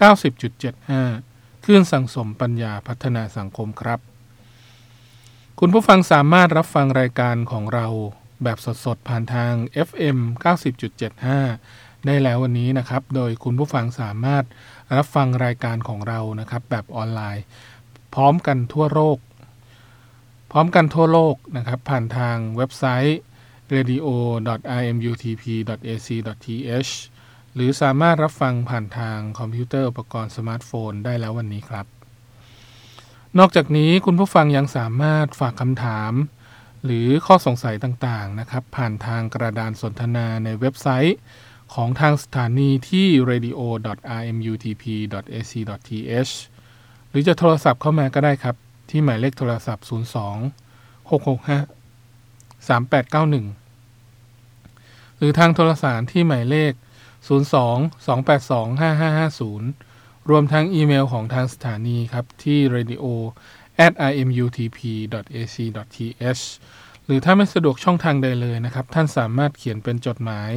90.75คลื่นสังสมปัญญาพัฒนาสังคมครับ คุณผู้ฟังสามารถรับฟังรายการของเราแบบสดๆ ผ่านทาง FM 90.75 ได้แล้ววันนี้นะครับ โดยคุณผู้ฟังสามารถรับฟังรายการของเรานะครับ แบบออนไลน์ พร้อมกันทั่วโลก พร้อมกันทั่วโลกนะครับ ผ่านทางเว็บไซต์ radio.imutp.ac.th หรือสามารถรับฟังผ่านทางคอมพิวเตอร์อุปกรณ์สมาร์ทโฟนได้แล้ววันนี้ครับ นอกจากนี้คุณผู้ฟังยังสามารถฝากคำถาม หรือข้อสงสัยต่างๆนะครับ ผ่านทางกระดานสนทนาในเว็บไซต์ ของทางสถานีที่ radio.rmutp.ac.th หรือจะโทรศัพท์เข้ามาก็ได้ครับ ที่หมายเลขโทรศัพท์ 02 665 3891 หรือทางโทรสารที่หมายเลข 02-282-5550 รวมทั้งอีเมลของทางสถานีครับที่ radio at imutp.ac.th หรือถ้าไม่สะดวกช่องทางใดเลยนะครับ ท่านสามารถเขียนเป็นจดหมาย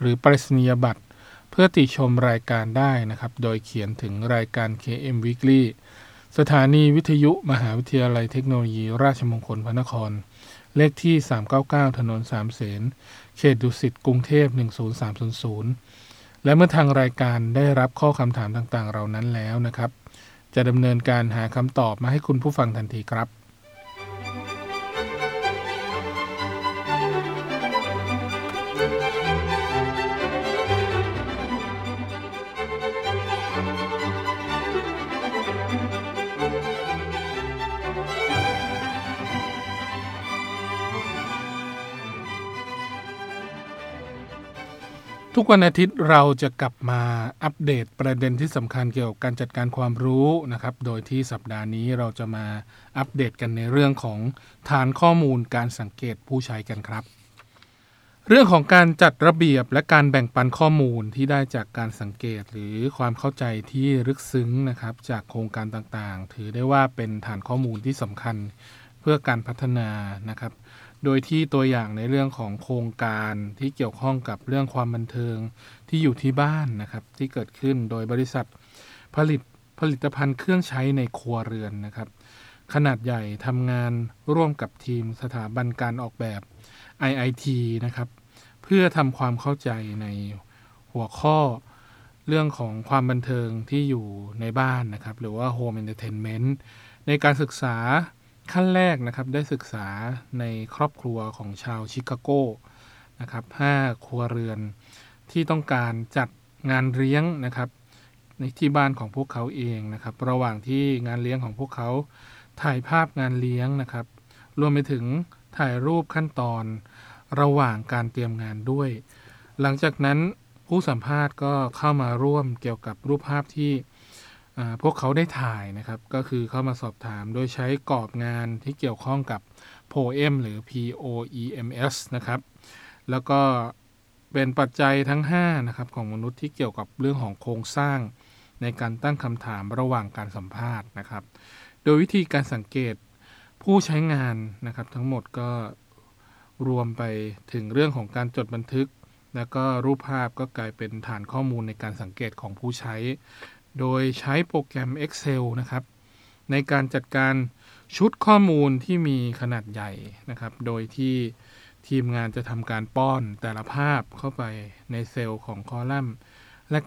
หรือปริศนียบัตร เพื่อติชมรายการได้นะครับ โดยเขียนถึงรายการ KM Weekly สถานีวิทยุมหาวิทยาลัยเทคโนโลยี ราชมงคลพระนคร เลขที่ 399 ถนนสามเสนเขตดุสิตกรุงเทพ 10300 และเมื่อทางรายการได้รับข้อคำถามต่างๆ เหล่านั้นแล้วนะครับ จะดำเนินการหาคำตอบมาให้คุณผู้ฟังทันทีครับ ทุกวันอาทิตย์เราจะกลับมาอัปเดตประเด็นที่สำคัญเกี่ยวกับการจัดการความรู้นะครับ โดยที่สัปดาห์นี้เราจะมาอัปเดตกันในเรื่องของฐานข้อมูลการสังเกตผู้ใช้กันครับ เรื่องของการจัดระเบียบและการแบ่งปันข้อมูลที่ได้จากการสังเกตหรือความเข้าใจที่ลึกซึ้งนะครับ จากโครงการต่างๆ ถือได้ว่าเป็นฐานข้อมูลที่สำคัญเพื่อการพัฒนานะครับ โดยที่ตัวอย่างในเรื่องของโครงการที่เกี่ยวข้องกับเรื่องความบันเทิงที่อยู่ที่บ้านนะครับที่เกิดขึ้นโดยบริษัทผลิตผลิตภัณฑ์เครื่องใช้ในครัวเรือนนะครับ ขนาดใหญ่ทำงานร่วมกับทีมสถาบันการออกแบบ IIT นะครับ เพื่อทำความเข้าใจในหัวข้อเรื่องของความบันเทิงที่อยู่ในบ้านนะครับ หรือว่า Home Entertainment ในการศึกษา ขั้นแรกนะครับได้ศึกษาในครอบครัวของชาวชิคาโกนะครับ5ครัวเรือนที่ต้องการจัดงานเลี้ยงนะครับในที่บ้านของพวกเขาเองนะครับระหว่างที่งานเลี้ยงของพวกเขาถ่ายภาพงานเลี้ยงนะครับ รวมไปถึงถ่ายรูปขั้นตอนระหว่างการเตรียมงานด้วย หลังจากนั้นผู้สัมภาษณ์ก็เข้ามาร่วมเกี่ยวกับรูปภาพที่ พวกเขาได้ถ่ายนะครับ ก็คือเข้ามาสอบถามโดยใช้กรอบงานที่เกี่ยวข้องกับ POEM หรือ POEMS นะครับ แล้วก็เป็นปัจจัยทั้ง5นะครับของมนุษย์ที่เกี่ยวกับเรื่องของโครงสร้าง ในการตั้งคำถามระหว่างการสัมภาษณ์นะครับ โดยวิธีการสังเกตผู้ใช้งานนะครับ ทั้งหมดก็รวมไปถึงเรื่องของการจดบันทึก แล้วก็รูปภาพก็กลายเป็นฐานข้อมูลในการสังเกตของผู้ใช้ โดยใช้โปรแกรม Excel นะครับ ในการจัดการชุดข้อมูลที่มีขนาดใหญ่นะครับ โดยที่ทีมงานจะทำการป้อนแต่ละภาพเข้าไปในเซลล์ของคอลัมน์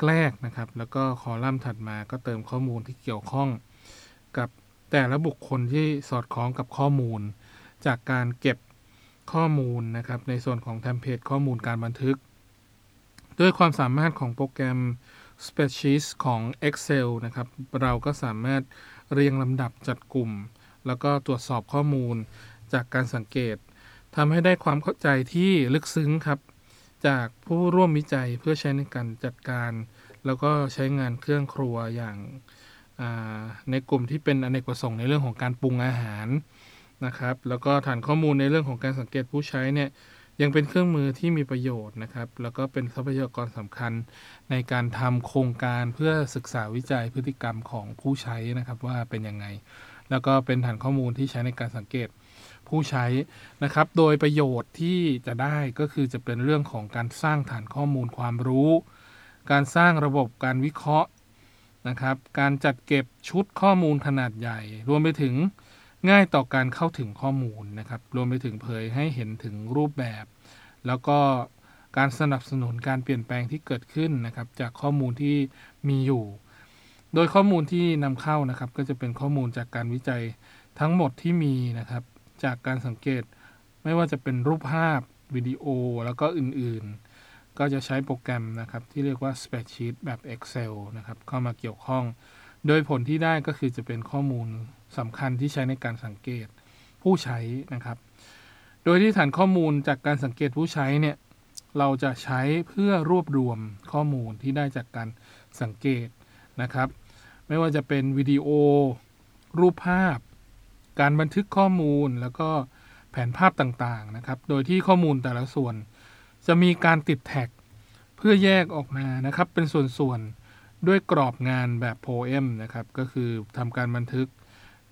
แรก ๆ นะครับ แล้วก็คอลัมน์ถัดมาก็เติมข้อมูลที่เกี่ยวข้อง กับแต่ละบุคคลที่สอดคล้องกับข้อมูล จากการเก็บข้อมูลนะครับ ในส่วนของเทมเพลตข้อมูลการบันทึก ด้วยความสามารถของโปรแกรม Spreadsheet ของ Excel นะครับ เราก็สามารถเรียงลำดับจัดกลุ่ม แล้วก็ตรวจสอบข้อมูลจากการสังเกตทำให้ได้ความเข้าใจที่ลึกซึ้งครับ จากผู้ร่วมวิจัยเพื่อใช้ในการจัดการ แล้วก็ใช้งานเครื่องครัวอย่างในกลุ่มที่เป็นอเนกประสงค์ในเรื่องของการปรุงอาหารนะครับ แล้วก็ฐานข้อมูลในเรื่องของการสังเกตผู้ใช้เนี่ย ยังเป็นเครื่องมือที่มีประโยชน์นะครับ แล้วก็เป็นทรัพยากรสำคัญในการทำโครงการเพื่อศึกษาวิจัยพฤติกรรมของผู้ใช้นะครับว่าเป็นยังไง แล้วก็เป็นฐานข้อมูลที่ใช้ในการสังเกตผู้ใช้นะครับ โดยประโยชน์ที่จะได้ก็คือจะเป็นเรื่องของการสร้างฐานข้อมูลความรู้ การสร้างระบบการวิเคราะห์นะครับ การจัดเก็บชุดข้อมูลขนาดใหญ่ รวมไปถึง ง่ายต่อการเข้าถึงข้อมูลนะครับ รวมไปถึงเผยให้เห็นถึงรูปแบบ แล้วก็การสนับสนุนการเปลี่ยนแปลงที่เกิดขึ้นนะครับ จากข้อมูลที่มีอยู่ โดยข้อมูลที่นำเข้านะครับ ก็จะเป็นข้อมูลจากการวิจัยทั้งหมดที่มีนะครับ จากการสังเกตไม่ว่าจะเป็นรูปภาพวิดีโอ แล้วก็อื่นๆ ก็จะใช้โปรแกรมนะครับ ที่เรียกว่า Spreadsheet แบบ Excel นะครับ เข้ามาเกี่ยวข้อง โดยผลที่ได้ก็คือจะเป็นข้อมูลสำคัญที่ใช้ในการสังเกตผู้ใช้นะครับ โดยที่ฐานข้อมูลจากการสังเกตผู้ใช้เนี่ยเราจะใช้เพื่อรวบรวมข้อมูลที่ได้จากการสังเกตนะครับ ไม่ว่าจะเป็นวิดีโอ รูปภาพ การบันทึกข้อมูลแล้วก็แผนภาพต่างๆนะครับ โดยที่ข้อมูลแต่ละส่วน จะมีการติดแท็ก เพื่อแยกออกมานะครับ เป็นส่วนๆ ด้วยกรอบงานแบบ POEM นะครับก็คือทำการบันทึก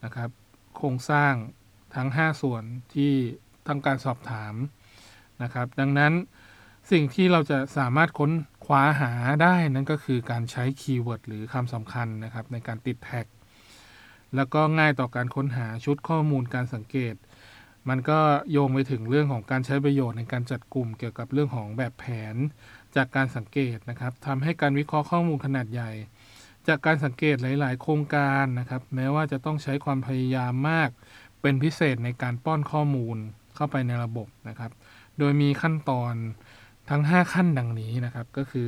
นะครับ โครงสร้างทั้ง 5 ส่วนที่ทำการสอบถามนะครับ ดังนั้นสิ่งที่เราจะสามารถค้นคว้าหาได้นั่นก็คือการใช้ keyword หรือคำสำคัญนะครับในการติด tag แล้วก็ง่ายต่อการค้นหาชุดข้อมูลการสังเกต มันก็โยงไปถึงเรื่องของการใช้ประโยชน์ในการจัดกลุ่มเกี่ยวกับเรื่องของแบบแผน จากการสังเกตนะครับทำให้การวิเคราะห์ข้อมูลขนาดใหญ่ จากการสังเกตหลาย ๆ โครงการนะครับ แม้ว่าจะต้องใช้ความพยายามมาก เป็นพิเศษในการป้อนข้อมูลเข้าไปในระบบนะครับ โดยมีขั้นตอนทั้ง 5 ขั้นดังนี้นะครับ ก็คือ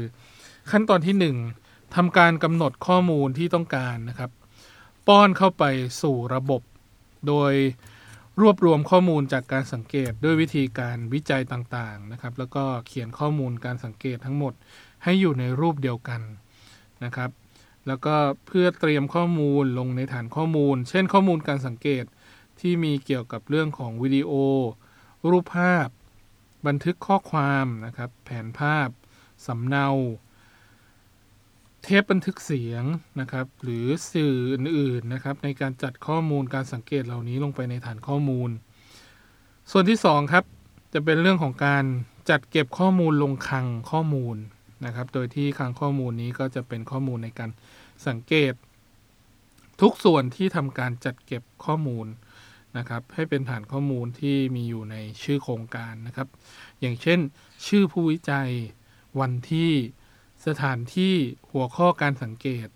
ขั้นตอนที่ 1ทำการกำหนดข้อมูลที่ต้องการนะครับ ป้อนเข้าไปสู่ระบบ โดย รวบรวมข้อมูลจากการสังเกตด้วยวิธีการวิจัยต่างๆนะครับ แล้วก็เขียนข้อมูลการสังเกตทั้งหมดให้อยู่ในรูปเดียวกันนะครับ แล้วก็เพื่อเตรียมข้อมูลลงในฐานข้อมูล เช่นข้อมูลการสังเกตที่มีเกี่ยวกับเรื่องของวิดีโอ รูปภาพ บันทึกข้อความนะครับ แผนภาพ สำเนา เทปบันทึกเสียงนะครับ หรือสื่ออื่นๆนะครับ ในการจัดข้อมูลการสังเกตเหล่านี้ลงไปในฐานข้อมูล ส่วนที่2ครับจะเป็นเรื่องของการจัดเก็บข้อมูลลงคลังข้อมูลนะครับ โดยที่คลังข้อมูลนี้ก็จะเป็นข้อมูลในการสังเกต ทุกส่วนที่ทำการจัดเก็บข้อมูลนะครับ ให้เป็นฐานข้อมูลที่มีอยู่ในชื่อโครงการนะครับ อย่างเช่น ชื่อผู้วิจัยวันที่ สถานที่หัวข้อการสังเกต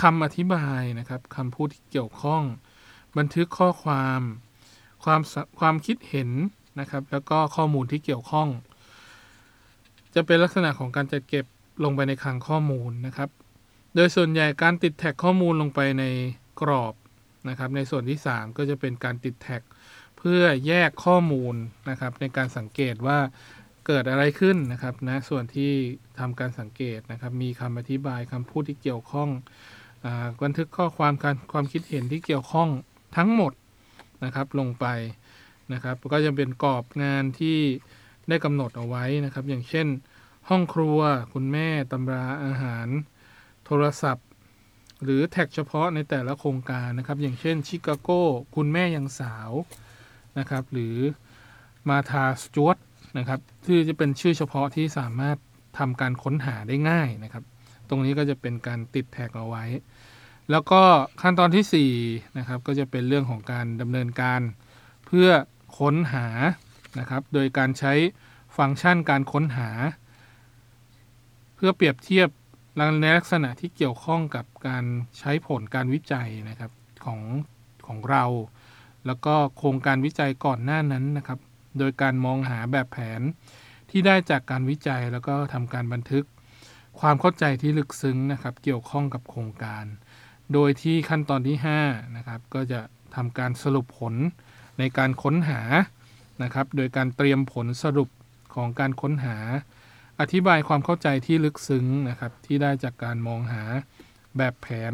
คำอธิบายนะครับคำพูดที่เกี่ยวข้อง บันทึกข้อความ ความความคิดเห็นนะครับ แล้วก็ข้อมูลที่เกี่ยวข้อง จะเป็นลักษณะของการจัดเก็บลงไปในคลังข้อมูลนะครับ โดยส่วนใหญ่การติดแท็กข้อมูลลงไปในกรอบนะครับ ในส่วนที่ 3 ก็จะเป็นการติดแท็ก เพื่อแยกข้อมูลนะครับ ในการสังเกตว่า เกิดอะไรขึ้นนะครับนะส่วนที่ทำการสังเกตนะครับ มีคำอธิบายคำพูดที่เกี่ยวข้องอบันทึกข้อความการความคิดเห็นที่เกี่ยวข้องทั้งหมดนะครับลงไปนะครับ ก็จะเป็นกรอบงานที่ได้กำหนดเอาไว้นะครับ อย่างเช่น ห้องครัว คุณแม่ตำราอาหาร โทรศัพท์ หรือแท็กเฉพาะในแต่ละโครงการนะครับ อย่างเช่นชิคาโกคุณแม่ยังสาวนะครับ หรือมาธาสจวต นะครับที่จะเป็นชื่อเฉพาะที่สามารถทำการค้นหาได้ง่ายนะครับ ตรงนี้ก็จะเป็นการติดแท็กเอาไว้ แล้วก็ขั้นตอนที่4นะครับก็จะเป็นเรื่องของการดำเนินการเพื่อค้นหานะครับ โดยการใช้ฟังก์ชันการค้นหา เพื่อเปรียบเทียบในลักษณะที่เกี่ยวข้องกับการใช้ผลการวิจัยนะครับของของเรา แล้วก็โครงการวิจัยก่อนหน้านั้นนะครับ โดยการมองหาแบบแผนที่ได้จากการวิจัยแล้วก็ทำการบันทึก ความเข้าใจที่ลึกซึ้งนะครับ เกี่ยวข้องกับโครงการ โดยที่ขั้นตอนที่5นะครับก็จะทำการสรุปผลในการค้นหานะครับ โดยการเตรียมผลสรุปของการค้นหา อธิบายความเข้าใจที่ลึกซึ้งนะครับ ที่ได้จากการมองหาแบบแผน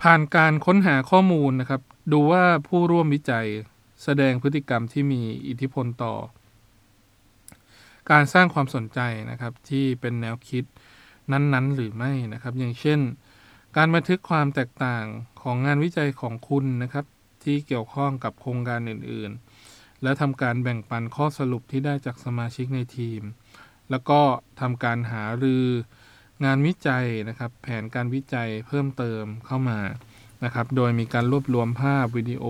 ผ่านการค้นหาข้อมูลนะครับ ดูว่าผู้ร่วมวิจัย แสดงพฤติกรรมที่มีอิทธิพลต่อ การสร้างความสนใจนะครับที่เป็นแนวคิดนั้นๆ หรือไม่นะครับ อย่างเช่น การบันทึกความแตกต่างของงานวิจัยของคุณนะครับ ที่เกี่ยวข้องกับโครงการอื่นๆ และทำการแบ่งปันข้อสรุปที่ได้จากสมาชิกในทีม แล้วก็ทำการหารืองานวิจัยนะครับ แผนการวิจัยเพิ่มเติมเข้ามานะครับ โดยมีการรวบรวมภาพวิดีโอ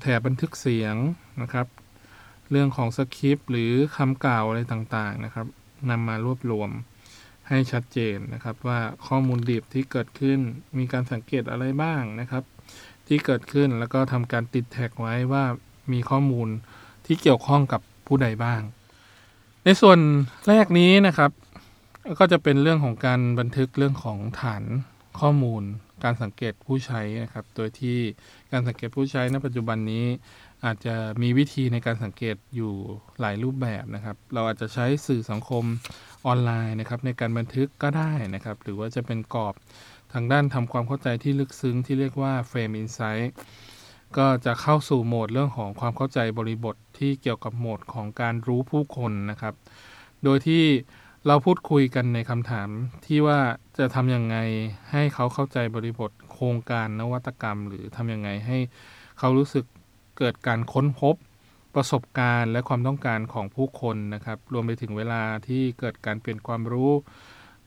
แถบบันทึกเสียงนะครับ เรื่องของสคริปต์หรือคำกล่าวอะไรต่างๆนะครับนำมารวบรวมให้ชัดเจนนะครับ ว่าข้อมูลดิบที่เกิดขึ้นมีการสังเกตอะไรบ้างนะครับ ที่เกิดขึ้นแล้วก็ทำการติดแท็กไว้ว่ามีข้อมูลที่เกี่ยวข้องกับผู้ใดบ้าง ในส่วนแรกนี้นะครับ ก็จะเป็นเรื่องของการบันทึกเรื่องของฐานข้อมูล การสังเกตผู้ใช้นะครับ โดยที่การสังเกตผู้ใช้ในปัจจุบันนี้ อาจจะมีวิธีในการสังเกตอยู่หลายรูปแบบนะครับ เราอาจจะใช้สื่อสังคมออนไลน์นะครับ ในการบันทึกก็ได้นะครับ หรือว่าจะเป็นกรอบทางด้านทำความเข้าใจที่ลึกซึ้งที่เรียกว่า Frame Insight ก็จะเข้าสู่โหมดเรื่องของความเข้าใจบริบทที่เกี่ยวกับโหมดของการรู้ผู้คนนะครับ โดยที่ เราพูดคุยกันในคำถามที่ว่าจะทำยังไงให้เขาเข้าใจบริบทโครงการนวัตกรรม หรือทำยังไงให้เขารู้สึกเกิดการค้นพบประสบการณ์และความต้องการของผู้คนนะครับ รวมไปถึงเวลาที่เกิดการเปลี่ยนความรู้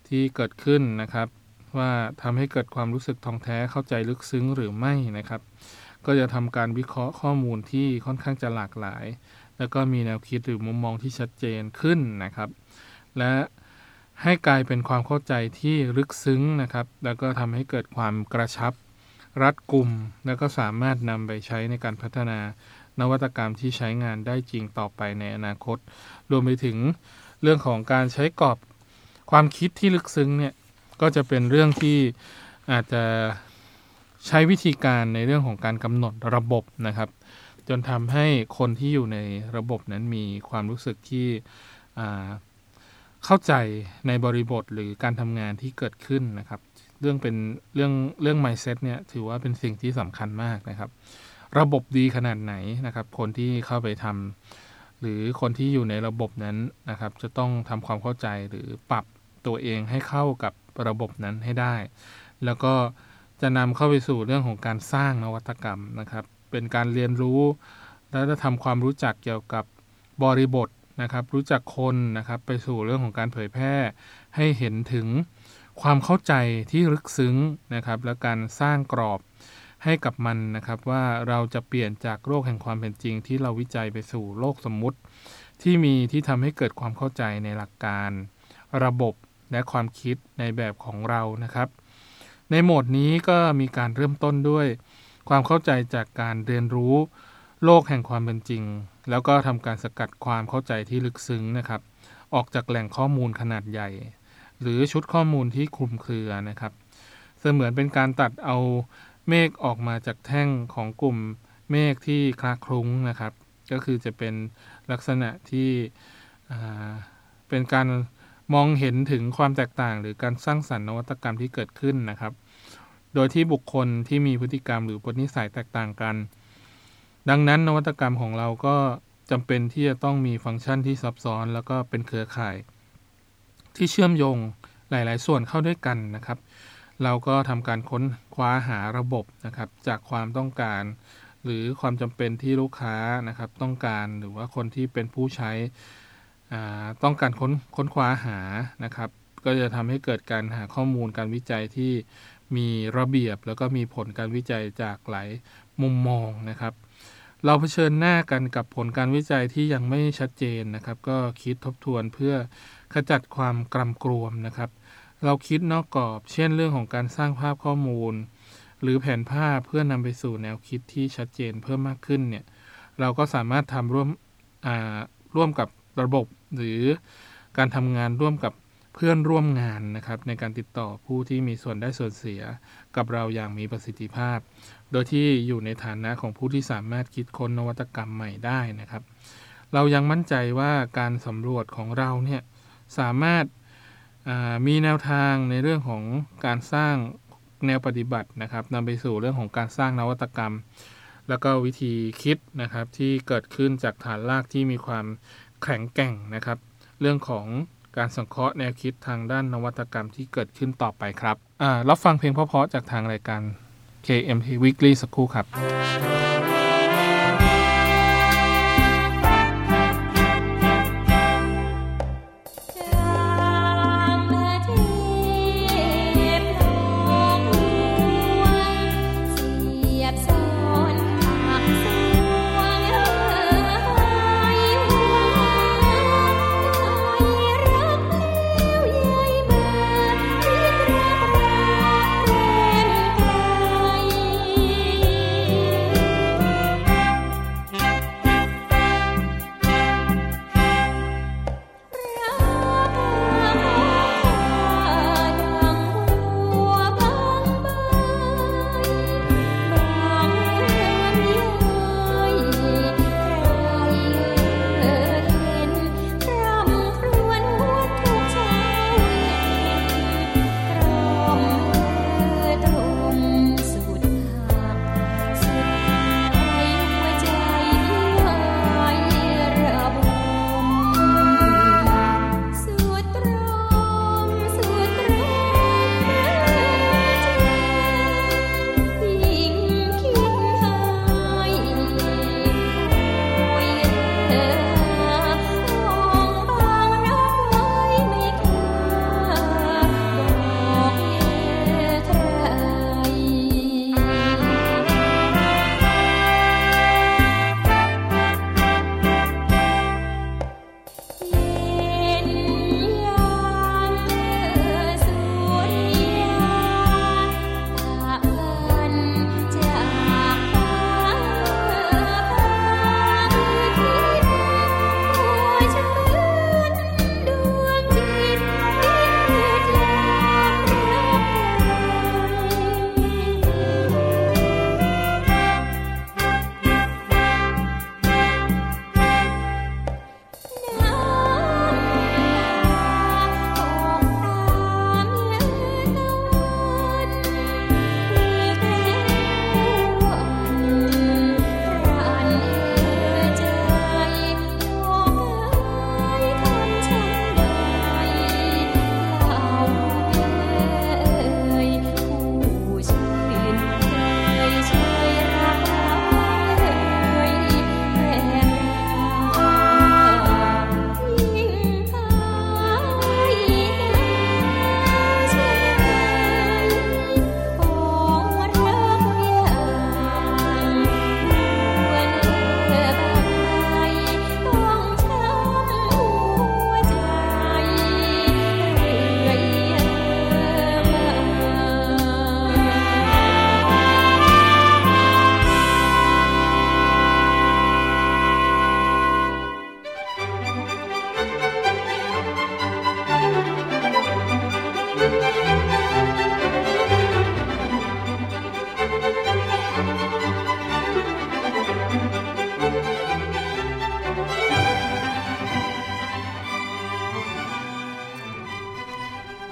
ที่เกิดขึ้นนะครับ ว่าทำให้เกิดความรู้สึกท่องแท้เข้าใจลึกซึ้งหรือไม่นะครับ ก็จะทำการวิเคราะห์ข้อมูลที่ค่อนข้างจะหลากหลาย แล้วก็มีแนวคิดหรือมุมมองที่ชัดเจนขึ้นนะครับ และให้กลายเป็นความเข้าใจที่ลึกซึ้งนะครับ แล้วก็ทำให้เกิดความกระชับรัดกลุ่ม แล้วก็สามารถนำไปใช้ในการพัฒนานวัตกรรมที่ใช้งานได้จริงต่อไปในอนาคต รวมไปถึงเรื่องของการใช้กรอบความคิดที่ลึกซึ้งเนี่ยก็จะเป็นเรื่องที่อาจจะใช้วิธีการในเรื่องของการกำหนดระบบนะครับ จนทำให้คนที่อยู่ในระบบนั้นมีความรู้สึกที่ เข้าใจในบริบทหรือการทำงานที่เกิดขึ้นนะครับ เรื่องเป็นเรื่องเรื่อง mindset เนี่ยถือว่าเป็นสิ่งที่สำคัญมากนะครับ ระบบดีขนาดไหนนะครับ คนที่เข้าไปทำหรือคนที่อยู่ในระบบนั้นนะครับ จะต้องทำความเข้าใจหรือปรับตัวเองให้เข้ากับระบบนั้นให้ได้ แล้วก็จะนำเข้าไปสู่เรื่องของการสร้างนวัตกรรมนะครับ เป็นการเรียนรู้ และจะทำความรู้จักเกี่ยวกับบริบท นะครับ รู้จักคนนะครับ ไปสู่เรื่องของการเผยแพร่ ให้เห็นถึงความเข้าใจที่ลึกซึ้งนะครับ และการสร้างกรอบให้กับมันนะครับ ว่าเราจะเปลี่ยนจากโลกแห่งความเป็นจริง ที่เราวิจัยไปสู่โลกสมมุติ ที่มีที่ทำให้เกิดความเข้าใจในหลักการ ระบบและความคิดในแบบของเรานะครับ ในโหมดนี้ก็มีการเริ่มต้นด้วย ความเข้าใจจากการเรียนรู้ โลกแห่งความเป็นจริง แล้วก็ทำการสกัดความเข้าใจที่ลึกซึ้งนะครับ ออกจากแหล่งข้อมูลขนาดใหญ่ หรือชุดข้อมูลที่คลุมเครือนะครับ เสมือนเป็นการตัดเอาเมฆออกมาจากแท่งของกลุ่มเมฆที่คลาคลุ้งนะครับ ก็คือจะเป็นลักษณะที่เป็นการมองเห็นถึงความแตกต่าง หรือการสร้างสรรค์นวัตกรรมที่เกิดขึ้นนะครับ โดยที่บุคคลที่มีพฤติกรรมหรือปณิสัยแตกต่างกัน ดังนั้นนวัตกรรมของเราก็จำเป็นที่จะต้องมีฟังก์ชันที่ซับซ้อน แล้วก็เป็นเครือข่าย ที่เชื่อมโยงหลาย ๆ ส่วนเข้าด้วยกันนะครับ เราก็ทำการค้นคว้าหาระบบนะครับ จากความต้องการ หรือความจำเป็นที่ลูกค้านะครับ ต้องการหรือว่าคนที่เป็นผู้ใช้ต้องการค้นค้นคว้าหานะครับ ก็จะทำให้เกิดการหาข้อมูลการวิจัยที่มีระเบียบ แล้วก็มีผลการวิจัยจากหลายมุมมองนะครับ เราเผชิญหน้ากันกับผลการวิจัยที่ยังไม่ชัดเจนนะครับ ก็คิดทบทวนเพื่อขจัดความกลำกลวมนะครับ เราคิดนอกกรอบ เช่นเรื่องของการสร้างภาพข้อมูล หรือแผนภาพเพื่อนำไปสู่แนวคิดที่ชัดเจนเพิ่มมากขึ้นเนี่ยเราก็สามารถทำร่วมร่วมกับระบบหรือการทำงานร่วมกับ เพื่อนร่วมงานนะครับในการติดต่อผู้ที่มีส่วนได้ส่วนเสียกับเราอย่างมีประสิทธิภาพ โดยที่อยู่ในฐานะของผู้ที่สามารถคิดค้นนวัตกรรมใหม่ได้นะครับ เรายังมั่นใจว่าการสำรวจของเราเนี่ยสามารถมีแนวทางในเรื่องของการสร้างแนวปฏิบัตินะครับนำไปสู่เรื่องของการสร้างนวัตกรรม แล้วก็วิธีคิดนะครับที่เกิดขึ้นจากฐานรากที่มีความแข็งแกร่งนะครับ เรื่องของ การสังเคราะห์แนวคิดทางด้านนวัตกรรมที่เกิดขึ้นต่อไปครับรับฟังเพลงเพราะๆจากทางรายการ KMT Weekly สักครู่ครับ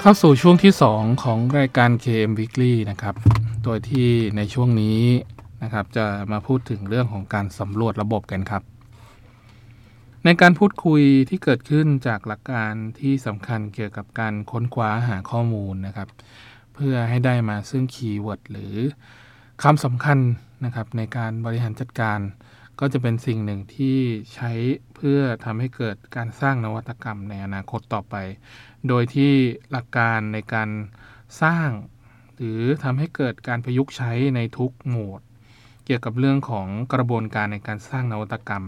เข้าสู่ช่วงที่ 2 ของรายการ KM Weekly นะครับ โดยที่ในช่วงนี้นะครับจะมาพูดถึงเรื่องของการสำรวจระบบกันครับ ในการพูดคุยที่เกิดขึ้นจากหลักการที่สำคัญเกี่ยวกับการค้นคว้าหาข้อมูลนะครับ เพื่อให้ได้มาซึ่ง keyword หรือคำสำคัญนะครับในการบริหารจัดการ ก็จะเป็นสิ่งหนึ่งที่ใช้ เพื่อทำให้เกิดการสร้างนวัตกรรมในอนาคตต่อไป โดยที่หลักการในการสร้าง หรือทำให้เกิดการประยุกต์ใช้ในทุกโหมด เกี่ยวกับเรื่องของกระบวนการในการสร้างนวัตกรรม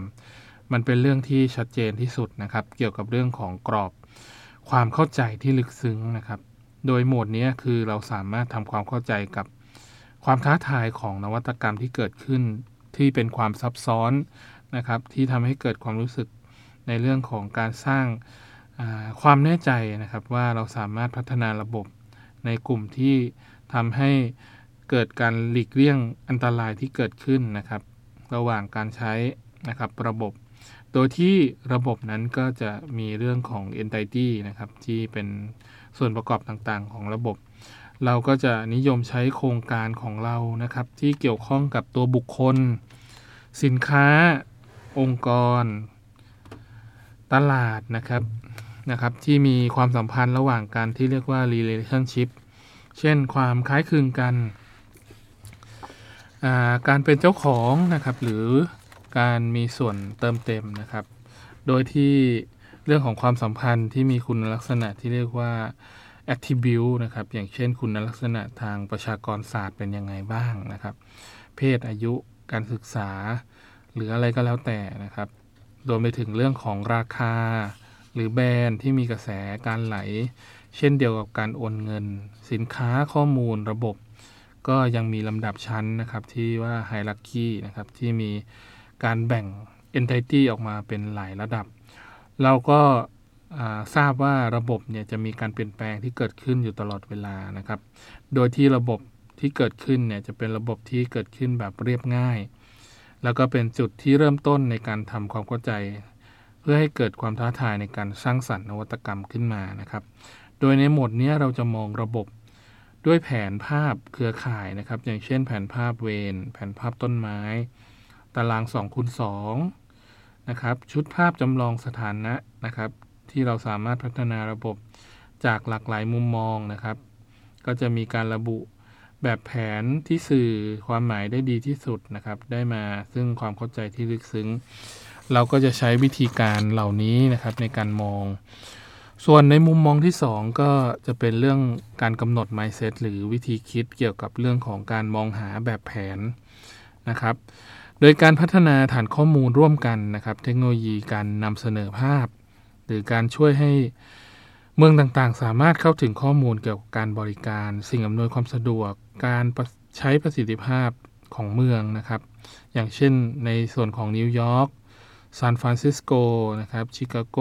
มันเป็นเรื่องที่ชัดเจนที่สุดนะครับ เกี่ยวกับเรื่องของกรอบความเข้าใจที่ลึกซึ้งนะครับ โดยโหมดนี้คือเราสามารถทำความเข้าใจกับความท้าทายของนวัตกรรมที่เกิดขึ้นที่เป็นความซับซ้อน นะครับที่ทำให้เกิดความรู้สึกในเรื่องของการสร้างความแน่ใจนะครับว่าเราสามารถพัฒนาระบบในกลุ่มที่ทำให้เกิดการหลีกเลี่ยงอันตรายที่เกิดขึ้นนะครับ ระหว่างการใช้นะครับระบบ โดยที่ระบบนั้นก็จะมีเรื่องของ entity นะครับที่เป็นส่วนประกอบต่างๆ ของระบบ เราก็จะนิยมใช้โครงการของเรานะครับ ที่เกี่ยวข้องกับตัวบุคคล สินค้า องค์กร ตลาดนะครับนะครับที่มีความสัมพันธ์ระหว่างกันที่เรียกว่า relationship เช่นความคล้ายคลึงกัน การเป็นเจ้าของนะครับหรือการมีส่วนเติมเต็มนะครับ โดยที่เรื่องของความสัมพันธ์ที่มีคุณลักษณะที่เรียกว่า attribute นะครับ อย่างเช่นคุณลักษณะทางประชากรศาสตร์เป็นยังไงบ้างนะครับ เพศอายุการศึกษา หรืออะไรก็แล้วแต่นะครับ รวมไปถึงเรื่องของราคา หรือแบรนด์ที่มีกระแสการไหล เช่นเดียวกับการโอนเงิน สินค้าข้อมูลระบบ ก็ยังมีลำดับชั้นนะครับที่ว่าไฮรักคีนะครับที่มีการแบ่ง entity ออกมาเป็นหลายระดับ เราก็ทราบว่าระบบเนี่ยจะมีการเปลี่ยนแปลงที่เกิดขึ้นอยู่ตลอดเวลานะครับ โดยที่ระบบที่เกิดขึ้นเนี่ยจะเป็นระบบที่เกิดขึ้นแบบเรียบง่าย แล้วก็เป็นจุดที่เริ่มต้นในการทำความเข้าใจ เพื่อให้เกิดความท้าทายในการสร้างสรรค์นวัตกรรมขึ้นมานะครับ โดยในหมดนี้เราจะมองระบบด้วยแผนภาพเครือข่ายนะครับ อย่างเช่นแผนภาพเวนแผนภาพต้นไม้ ตาราง2คูณ2นะครับ ชุดภาพจำลองสถานะนะครับ ที่เราสามารถพัฒนาระบบจากหลากหลายมุมมองนะครับ ก็จะมีการระบุ แบบแผนที่สื่อความหมายได้ดีที่สุดนะครับ ได้มาซึ่งความเข้าใจที่ลึกซึ้ง เราก็จะใช้วิธีการเหล่านี้นะครับในการมอง ส่วนในมุมมองที่ 2 ก็จะเป็นเรื่องการกำหนด mindset หรือวิธีคิดเกี่ยวกับเรื่องของการมองหาแบบแผนนะครับ โดยการพัฒนาฐานข้อมูลร่วมกันนะครับ เทคโนโลยีการนำเสนอภาพ หรือการช่วยให้ เมืองต่างๆ สามารถเข้าถึงข้อมูลเกี่ยวกับการบริการ สิ่งอำนวยความสะดวก การใช้ประสิทธิภาพของเมืองนะครับ อย่างเช่นในส่วนของนิวยอร์กซานฟรานซิสโกนะครับชิคาโก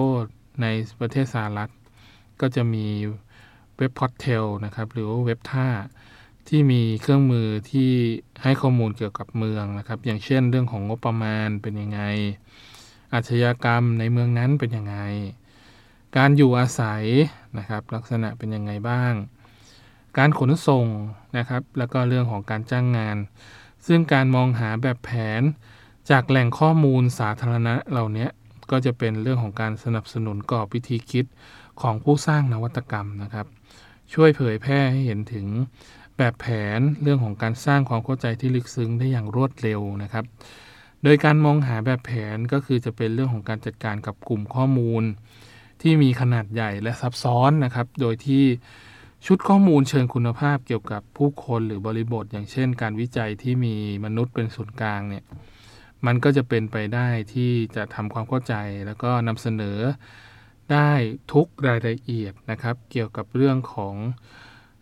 ในประเทศสหรัฐ ก็จะมี web portal นะครับหรือว่าเว็บท่าที่มีเครื่องมือที่ให้ข้อมูลเกี่ยวกับเมืองนะครับ อย่างเช่นเรื่องของงบประมาณเป็นยังไง อาชญากรรมในเมืองนั้นเป็นยังไง การอยู่อาศัยนะครับลักษณะเป็นยังไงบ้าง การขนส่งนะครับแล้วก็เรื่องของการจ้างงาน ซึ่งการมองหาแบบแผนจากแหล่งข้อมูลสาธารณะเหล่านี้ก็จะเป็นเรื่องของการสนับสนุนกรอบวิธีคิดของผู้สร้างนวัตกรรมนะครับ ช่วยเผยแพร่ให้เห็นถึงแบบแผนเรื่องของการสร้างความเข้าใจที่ลึกซึ้งได้อย่างรวดเร็วนะครับ โดยการมองหาแบบแผนก็คือจะเป็นเรื่องของการจัดการกับกลุ่มข้อมูล ที่มีขนาดใหญ่และซับซ้อนนะครับ โดยที่ชุดข้อมูลเชิงคุณภาพเกี่ยวกับผู้คนหรือบริบท อย่างเช่น การวิจัยที่มีมนุษย์เป็นศูนย์กลางเนี่ยมันก็จะเป็นไปได้ที่จะทำความเข้าใจแล้วก็นำเสนอได้ทุกรายละเอียดนะครับ เกี่ยวกับเรื่องของ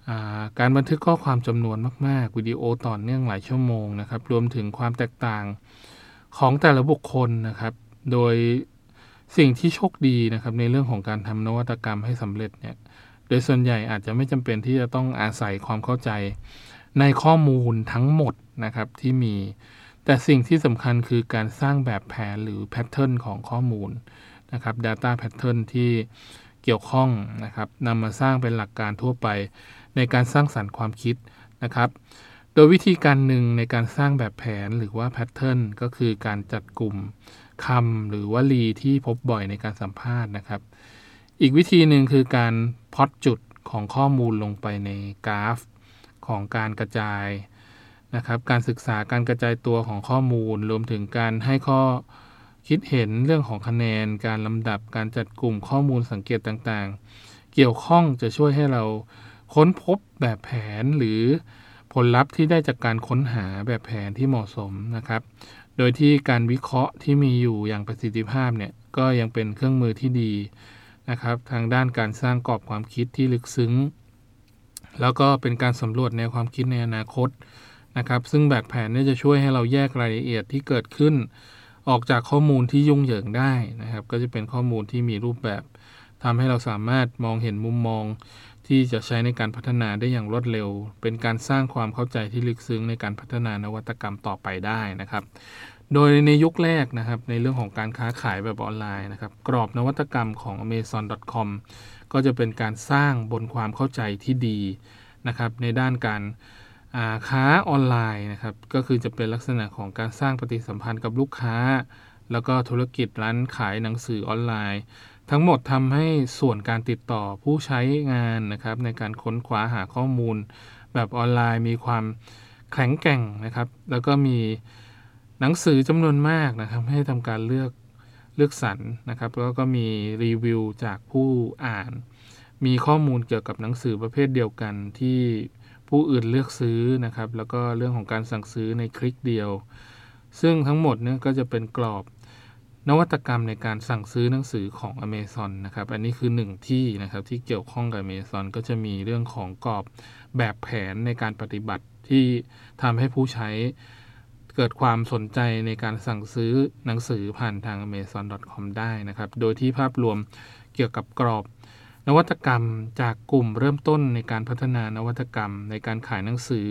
อาการบันทึกข้อความจำนวนมาก ๆ วิดีโอต่อเนื่องหลายชั่วโมงนะครับ รวมถึงความแตกต่างของแต่ละบุคคลนะครับ โดย สิ่งที่โชคดีนะครับในเรื่องของการทำนวัตกรรมให้สำเร็จเนี่ยโดยส่วนใหญ่อาจจะไม่จำเป็นที่จะต้องอาศัยความเข้าใจในข้อมูลทั้งหมดนะครับที่มี แต่สิ่งที่สำคัญคือการสร้างแบบแผนหรือแพทเทิร์นของข้อมูลนะครับ Data Pattern ที่เกี่ยวข้องนะครับนำมาสร้างเป็นหลักการทั่วไป ในการสร้างสรรค์ความคิดนะครับ โดยวิธีการหนึ่งในการสร้างแบบแผนหรือว่าแพทเทิร์นก็คือการจัดกลุ่ม คำหรือวลีที่พบบ่อยในการสัมภาษณ์นะครับ อีกวิธีหนึ่งคือการพอดจุดของข้อมูลลงไปในกราฟ ของการกระจายนะครับ การศึกษาการกระจายตัวของข้อมูล รวมถึงการให้ข้อคิดเห็นเรื่องของคะแนน การลำดับการจัดกลุ่มข้อมูลสังเกตต่างๆ เกี่ยวข้องจะช่วยให้เราค้นพบแบบแผนหรือผลลัพธ์ที่ได้จากการค้นหาแบบแผนที่เหมาะสมนะครับ โดยที่การวิเคราะห์ที่มีอยู่อย่างประสิทธิภาพเนี่ยก็ยังเป็นเครื่องมือที่ดีนะครับ ทางด้านการสร้างกรอบความคิดที่ลึกซึ้ง แล้วก็เป็นการสำรวจแนวความคิดในอนาคตนะครับ ซึ่งแบบแผนนี่จะช่วยให้เราแยกรายละเอียดที่เกิดขึ้น ออกจากข้อมูลที่ยุ่งเหยิงได้นะครับ ก็จะเป็นข้อมูลที่มีรูปแบบ ทำให้เราสามารถมองเห็นมุมมอง ที่จะใช้ในการพัฒนาได้อย่างรวดเร็ว เป็นการสร้างความเข้าใจที่ลึกซึ้งในการพัฒนานวัตกรรมต่อไปได้นะครับ โดยในยุคแรกนะครับในเรื่องของการค้าขายแบบออนไลน์นะครับกรอบนวัตกรรมของ amazon.com ก็จะเป็นการสร้างบนความเข้าใจที่ดีนะครับในด้านการค้าออนไลน์นะครับก็คือจะเป็นลักษณะของการสร้างปฏิสัมพันธ์กับลูกค้า แล้วก็ธุรกิจร้านขายหนังสือออนไลน์ ทั้งหมดทำให้ส่วนการติดต่อผู้ใช้งานนะครับในการค้นคว้าหาข้อมูล แบบออนไลน์มีความแข็งแกร่งนะครับ แล้วก็มีหนังสือจำนวนมากนะครับ ให้ทำการเลือกเลือกสรรนะครับ แล้วก็มีรีวิวจากผู้อ่าน มีข้อมูลเกี่ยวกับหนังสือประเภทเดียวกันที่ผู้อื่นเลือกซื้อนะครับ แล้วก็เรื่องของการสั่งซื้อในคลิกเดียว ซึ่งทั้งหมดเนี่ยก็จะเป็นกรอบ นวัตกรรมในการสั่งซื้อหนังสือของ Amazon นะครับ อันนี้คือหนึ่งที่นะครับที่เกี่ยวข้องกับ Amazon ก็จะมีเรื่องของกรอบแบบแผนในการปฏิบัติที่ทำให้ผู้ใช้เกิดความสนใจในการสั่งซื้อหนังสือผ่านทาง amazon.com ได้นะครับ โดยที่ภาพรวมเกี่ยวกับกรอบนวัตกรรมจากกลุ่มเริ่มต้นในการพัฒนานวัตกรรมในการขายหนังสือ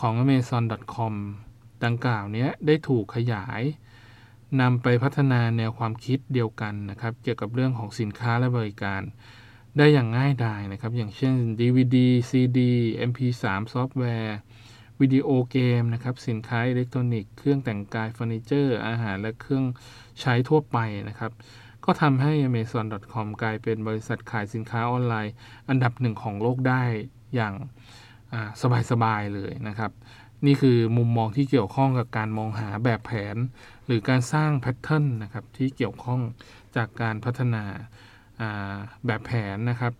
ของ amazon.com ดังกล่าวนี้ได้ถูกขยาย นำไปพัฒนาแนวความคิดเดียวกันนะครับ เกี่ยวกับเรื่องของสินค้าและบริการ ได้อย่างง่ายดายนะครับ อย่างเช่น DVD CD MP3 ซอฟต์แวร์วิดีโอเกมนะครับ สินค้าอิเล็กทรอนิกส์เครื่องแต่งกายเฟอร์นิเจอร์ อาหารและเครื่องใช้ทั่วไปนะครับ ก็ทำให้ amazon.com กลายเป็นบริษัทขายสินค้าออนไลน์ อันดับหนึ่งของโลกได้อย่างสบายๆเลยนะครับ นี่คือมุมมองที่เกี่ยวข้องกับการมองหาแบบแผน หรือการสร้าง pattern นะครับที่เกี่ยวข้องจากการพัฒนาแบบแผนนะครับ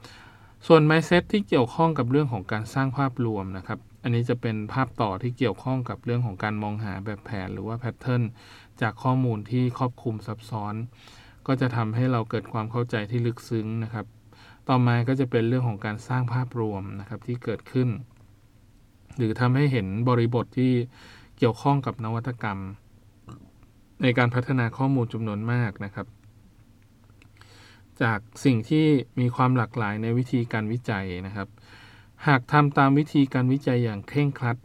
ส่วน mindset ที่เกี่ยวข้องกับเรื่องของการสร้างภาพรวมนะครับ อันนี้จะเป็นภาพต่อที่เกี่ยวข้องกับเรื่องของการมองหาแบบแผน หรือว่าแพทเทิร์นจากข้อมูลที่ครอบคลุมซับซ้อน ก็จะทำให้เราเกิดความเข้าใจที่ลึกซึ้งนะครับ ต่อมาก็จะเป็นเรื่องของการสร้างภาพรวมนะครับที่เกิดขึ้น หรือทำให้เห็นบริบทที่เกี่ยวข้องกับนวัตกรรม ในการพัฒนาข้อมูลจำนวนมากนะครับ จากสิ่งที่มีความหลากหลายในวิธีการวิจัยนะครับ หากทำตามวิธีการวิจัยอย่างเคร่งครัด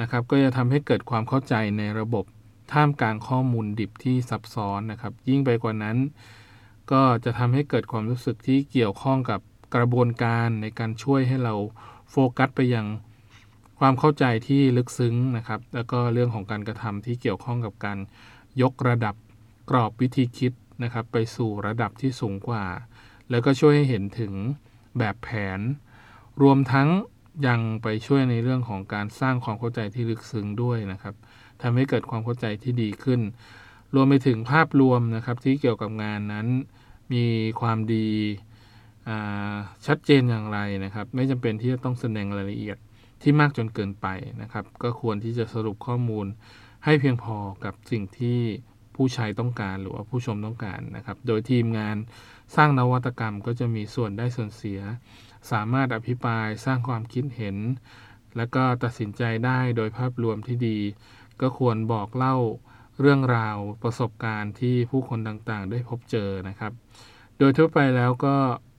นะครับ ก็จะทำให้เกิดความเข้าใจในระบบท่ามกลางข้อมูลดิบที่ซับซ้อนนะครับ ยิ่งไปกว่านั้น ก็จะทำให้เกิดความรู้สึกที่เกี่ยวข้องกับกระบวนการในการช่วยให้เราโฟกัสไปยัง ความเข้าใจที่ลึกซึ้งนะครับ แล้วก็เรื่องของการกระทำที่เกี่ยวข้องกับการยกระดับกรอบวิธีคิดนะครับ ไปสู่ระดับที่สูงกว่า แล้วก็ช่วยให้เห็นถึงแบบแผน รวมทั้งยังไปช่วยในเรื่องของการสร้างความเข้าใจที่ลึกซึ้งด้วยนะครับทำให้เกิดความเข้าใจที่ดีขึ้น รวมไปถึงภาพรวมนะครับที่เกี่ยวกับงานนั้น มีความดีชัดเจนอย่างไรนะครับ ไม่จำเป็นที่จะต้องแสดงรายละเอียด ที่มากจนเกินไปนะครับ ก็ควรที่จะสรุปข้อมูลให้เพียงพอกับสิ่งที่ผู้ใช้ต้องการหรือว่าผู้ชมต้องการนะครับ โดยทีมงานสร้างนวัตกรรมก็จะมีส่วนได้ส่วนเสีย สามารถอภิปรายสร้างความคิดเห็น และก็ตัดสินใจได้โดยภาพรวมที่ดี ก็ควรบอกเล่าเรื่องราวประสบการณ์ที่ผู้คนต่างๆ ได้พบเจอนะครับ โดยทั่วไปแล้วก็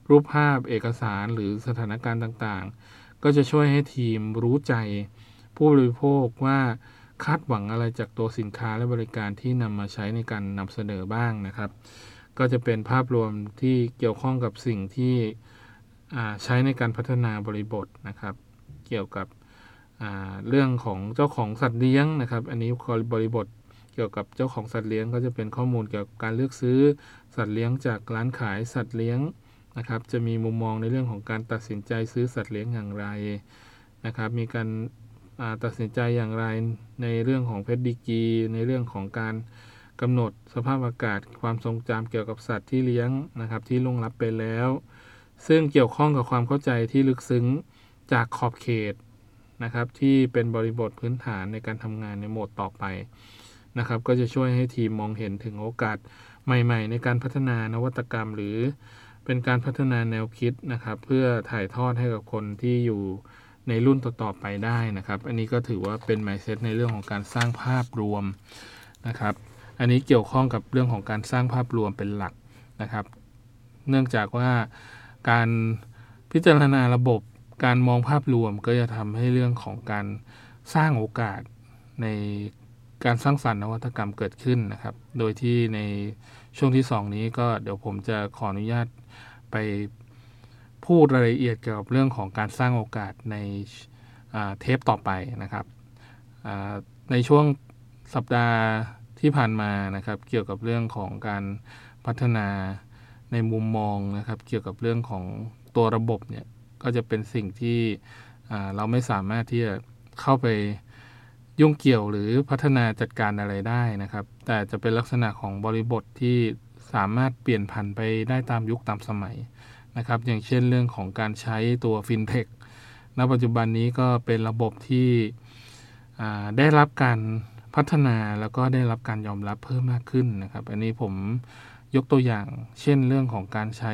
รูปภาพเอกสารหรือสถานการณ์ต่างๆ ก็จะช่วยให้ทีมรู้ใจผู้บริโภคว่าคาดหวังอะไรจากตัวสินค้าและบริการที่นำมาใช้ในการนำเสนอบ้างนะครับ ก็จะเป็นภาพรวมที่เกี่ยวข้องกับสิ่งที่ใช้ในการพัฒนาบริบทนะครับ เกี่ยวกับเรื่องของเจ้าของสัตว์เลี้ยงนะครับ อันนี้บริบทเกี่ยวกับเจ้าของสัตว์เลี้ยง ก็จะเป็นข้อมูลเกี่ยวกับการเลือกซื้อสัตว์เลี้ยงจากร้านขายสัตว์เลี้ยง นะครับจะมีมุมมองในเรื่องของการตัดสินใจซื้อสัตว์เลี้ยงอย่างไรนะครับ มีการตัดสินใจอย่างไรในเรื่องของเพชรดีกีในเรื่องของการกำหนดสภาพอากาศความทรงจำเกี่ยวกับสัตว์ที่เลี้ยงนะครับที่ล่วงลับไปแล้ว ซึ่งเกี่ยวข้องกับความเข้าใจที่ลึกซึ้งจากขอบเขตนะครับ ที่เป็นบริบทพื้นฐานในการทำงานในโหมดต่อไปนะครับ ก็จะช่วยให้ทีมมองเห็นถึงโอกาสใหม่ ๆ ในการพัฒนานวัตกรรมหรือ เป็นการพัฒนาแนวคิดนะครับ เพื่อถ่ายทอดให้กับคนที่อยู่ในรุ่นต่อๆไปได้นะครับ อันนี้ก็ถือว่าเป็นไมเซ็ตในเรื่องของการสร้างภาพรวมนะครับ อันนี้เกี่ยวข้องกับเรื่องของการสร้างภาพรวมเป็นหลักนะครับ เนื่องจากว่าการพิจารณาระบบการมองภาพรวมก็จะทำให้เรื่องของการสร้างโอกาสในการสร้างสรรค์นวัตกรรมเกิดขึ้นนะครับ โดยที่ในช่วงที่ 2 นี้ก็เดี๋ยวผมจะขออนุญาต ไปพูดรายละเอียดเกี่ยวกับเรื่องของการสร้างโอกาสในเทปต่อไปนะครับในช่วงสัปดาห์ที่ผ่านมานะครับ เกี่ยวกับเรื่องของการพัฒนาในมุมมองนะครับ เกี่ยวกับเรื่องของตัวระบบเนี่ยก็จะเป็นสิ่งที่เราไม่สามารถที่จะเข้าไปยุ่งเกี่ยวหรือพัฒนาจัดการอะไรได้นะครับ แต่จะเป็นลักษณะของบริบทที่ สามารถเปลี่ยนผันไปได้ตามยุคตามสมัยนะครับ อย่างเช่นเรื่องของการใช้ตัวฟินเทคณปัจจุบันนี้ก็เป็นระบบที่ได้รับการพัฒนาแล้วก็ได้รับการยอมรับเพิ่มมากขึ้นนะครับ อันนี้ผมยกตัวอย่างเช่นเรื่องของการใช้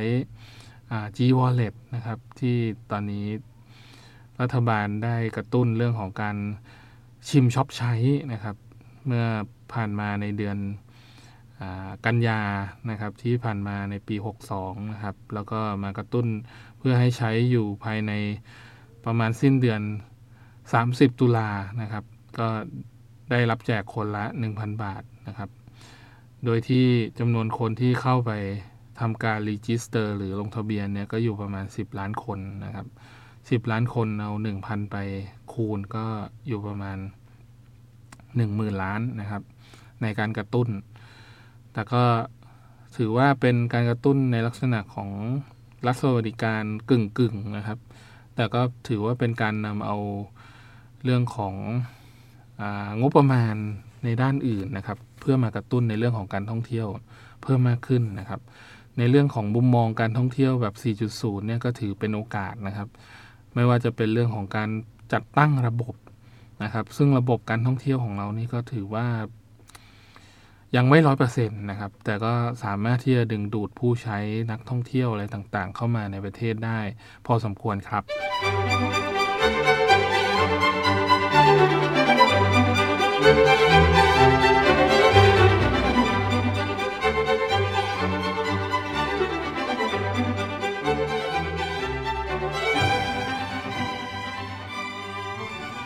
G Wallet นะครับ ที่ตอนนี้รัฐบาลได้กระตุ้นเรื่องของการชิมช็อปใช้นะครับ เมื่อผ่านมาในเดือน กันยานะครับที่ผ่านมาในปี 62 นะครับ แล้วก็มากระตุ้นเพื่อให้ใช้อยู่ภายในประมาณสิ้นเดือน 30 ตุลานะครับ ก็ได้รับแจกคนละ 1,000 บาทนะครับ โดยที่จำนวนคนที่เข้าไปทำการรีจิสเตอร์หรือลงทะเบียนเนี่ยก็อยู่ประมาณ 10 ล้านคนนะครับ 10 ล้านคนเอา 1,000 ไปคูณก็อยู่ประมาณ 10,000 ล้านนะครับ ในการกระตุ้น แต่ก็ถือว่าเป็นการกระตุ้นในลักษณะของรัฐสวัสดิการกึ่งๆนะครับ แต่ก็ถือว่าเป็นการนำเอาเรื่องของงบประมาณในด้านอื่นนะครับ เพื่อมากระตุ้นในเรื่องของการท่องเที่ยวเพิ่มมากขึ้นนะครับ ในเรื่องของมุมมองการท่องเที่ยวแบบ 4.0 เนี่ยก็ถือเป็นโอกาสนะครับ ไม่ว่าจะเป็นเรื่องของการจัดตั้งระบบนะครับ ซึ่งระบบการท่องเที่ยวของเรานี่ก็ถือว่า ยังไม่ร้อยเปอร์เซ็นต์นะครับ แต่ก็สามารถที่จะดึงดูดผู้ใช้นักท่องเที่ยวอะไรต่างๆ เข้ามาในประเทศได้ พอสมควรครับ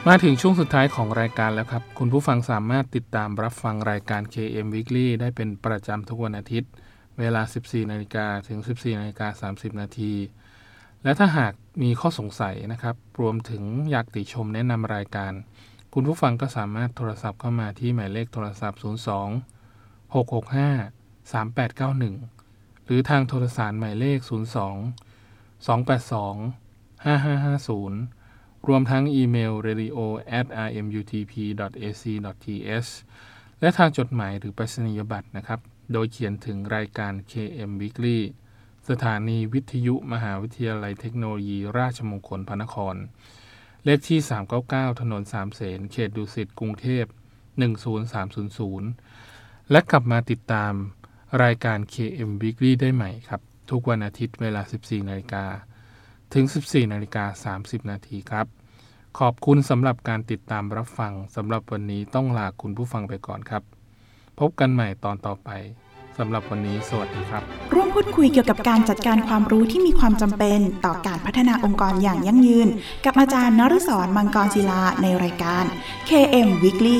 มาถึงช่วงสุดท้ายของรายการแล้วครับ คุณผู้ฟังสามารถติดตามรับฟังรายการ KM Weekly ได้เป็นประจำทุกวันอาทิตย์ เวลา 14นาฬิกาถึง 14นาฬิกา30 นาที และถ้าหากมีข้อสงสัยนะครับ รวมถึงอยากติชมแนะนำรายการ คุณผู้ฟังก็สามารถโทรศัพท์เข้ามาที่หมายเลขโทรศัพท์ 02 665 3891 หรือทางโทรศัพท์หมายเลข 02 282 5550 รวมทั้งอีเมล radio at rmutp ac th และทางจดหมายหรือไปรษณียบัตรนะครับ โดยเขียนถึงรายการ KM Weekly สถานีวิทยุมหาวิทยาลัยเทคโนโลยี ราชมงคลพระนคร เลขที่ 399 ถนนสามเสน เขตดุสิต กรุงเทพ 10300 และกลับมาติดตามรายการ KM Weekly ได้ใหม่ครับ ทุกวันอาทิตย์เวลา 14นาฬิกา ถึง 14นาฬิกา30 นาทีครับ ขอบคุณสำหรับการติดตามรับฟังสำหรับวันนี้ต้องลาคุณผู้ฟังไปก่อนครับ พบกันใหม่ตอนต่อไปสำหรับวันนี้สวัสดีครับ ร่วมพูดคุยเกี่ยวกับการจัดการความรู้ที่มีความจำเป็นต่อการพัฒนาองค์กรอย่างยั่งยืน กับอาจารย์นฤศรมังกรศิลาในรายการ KM Weekly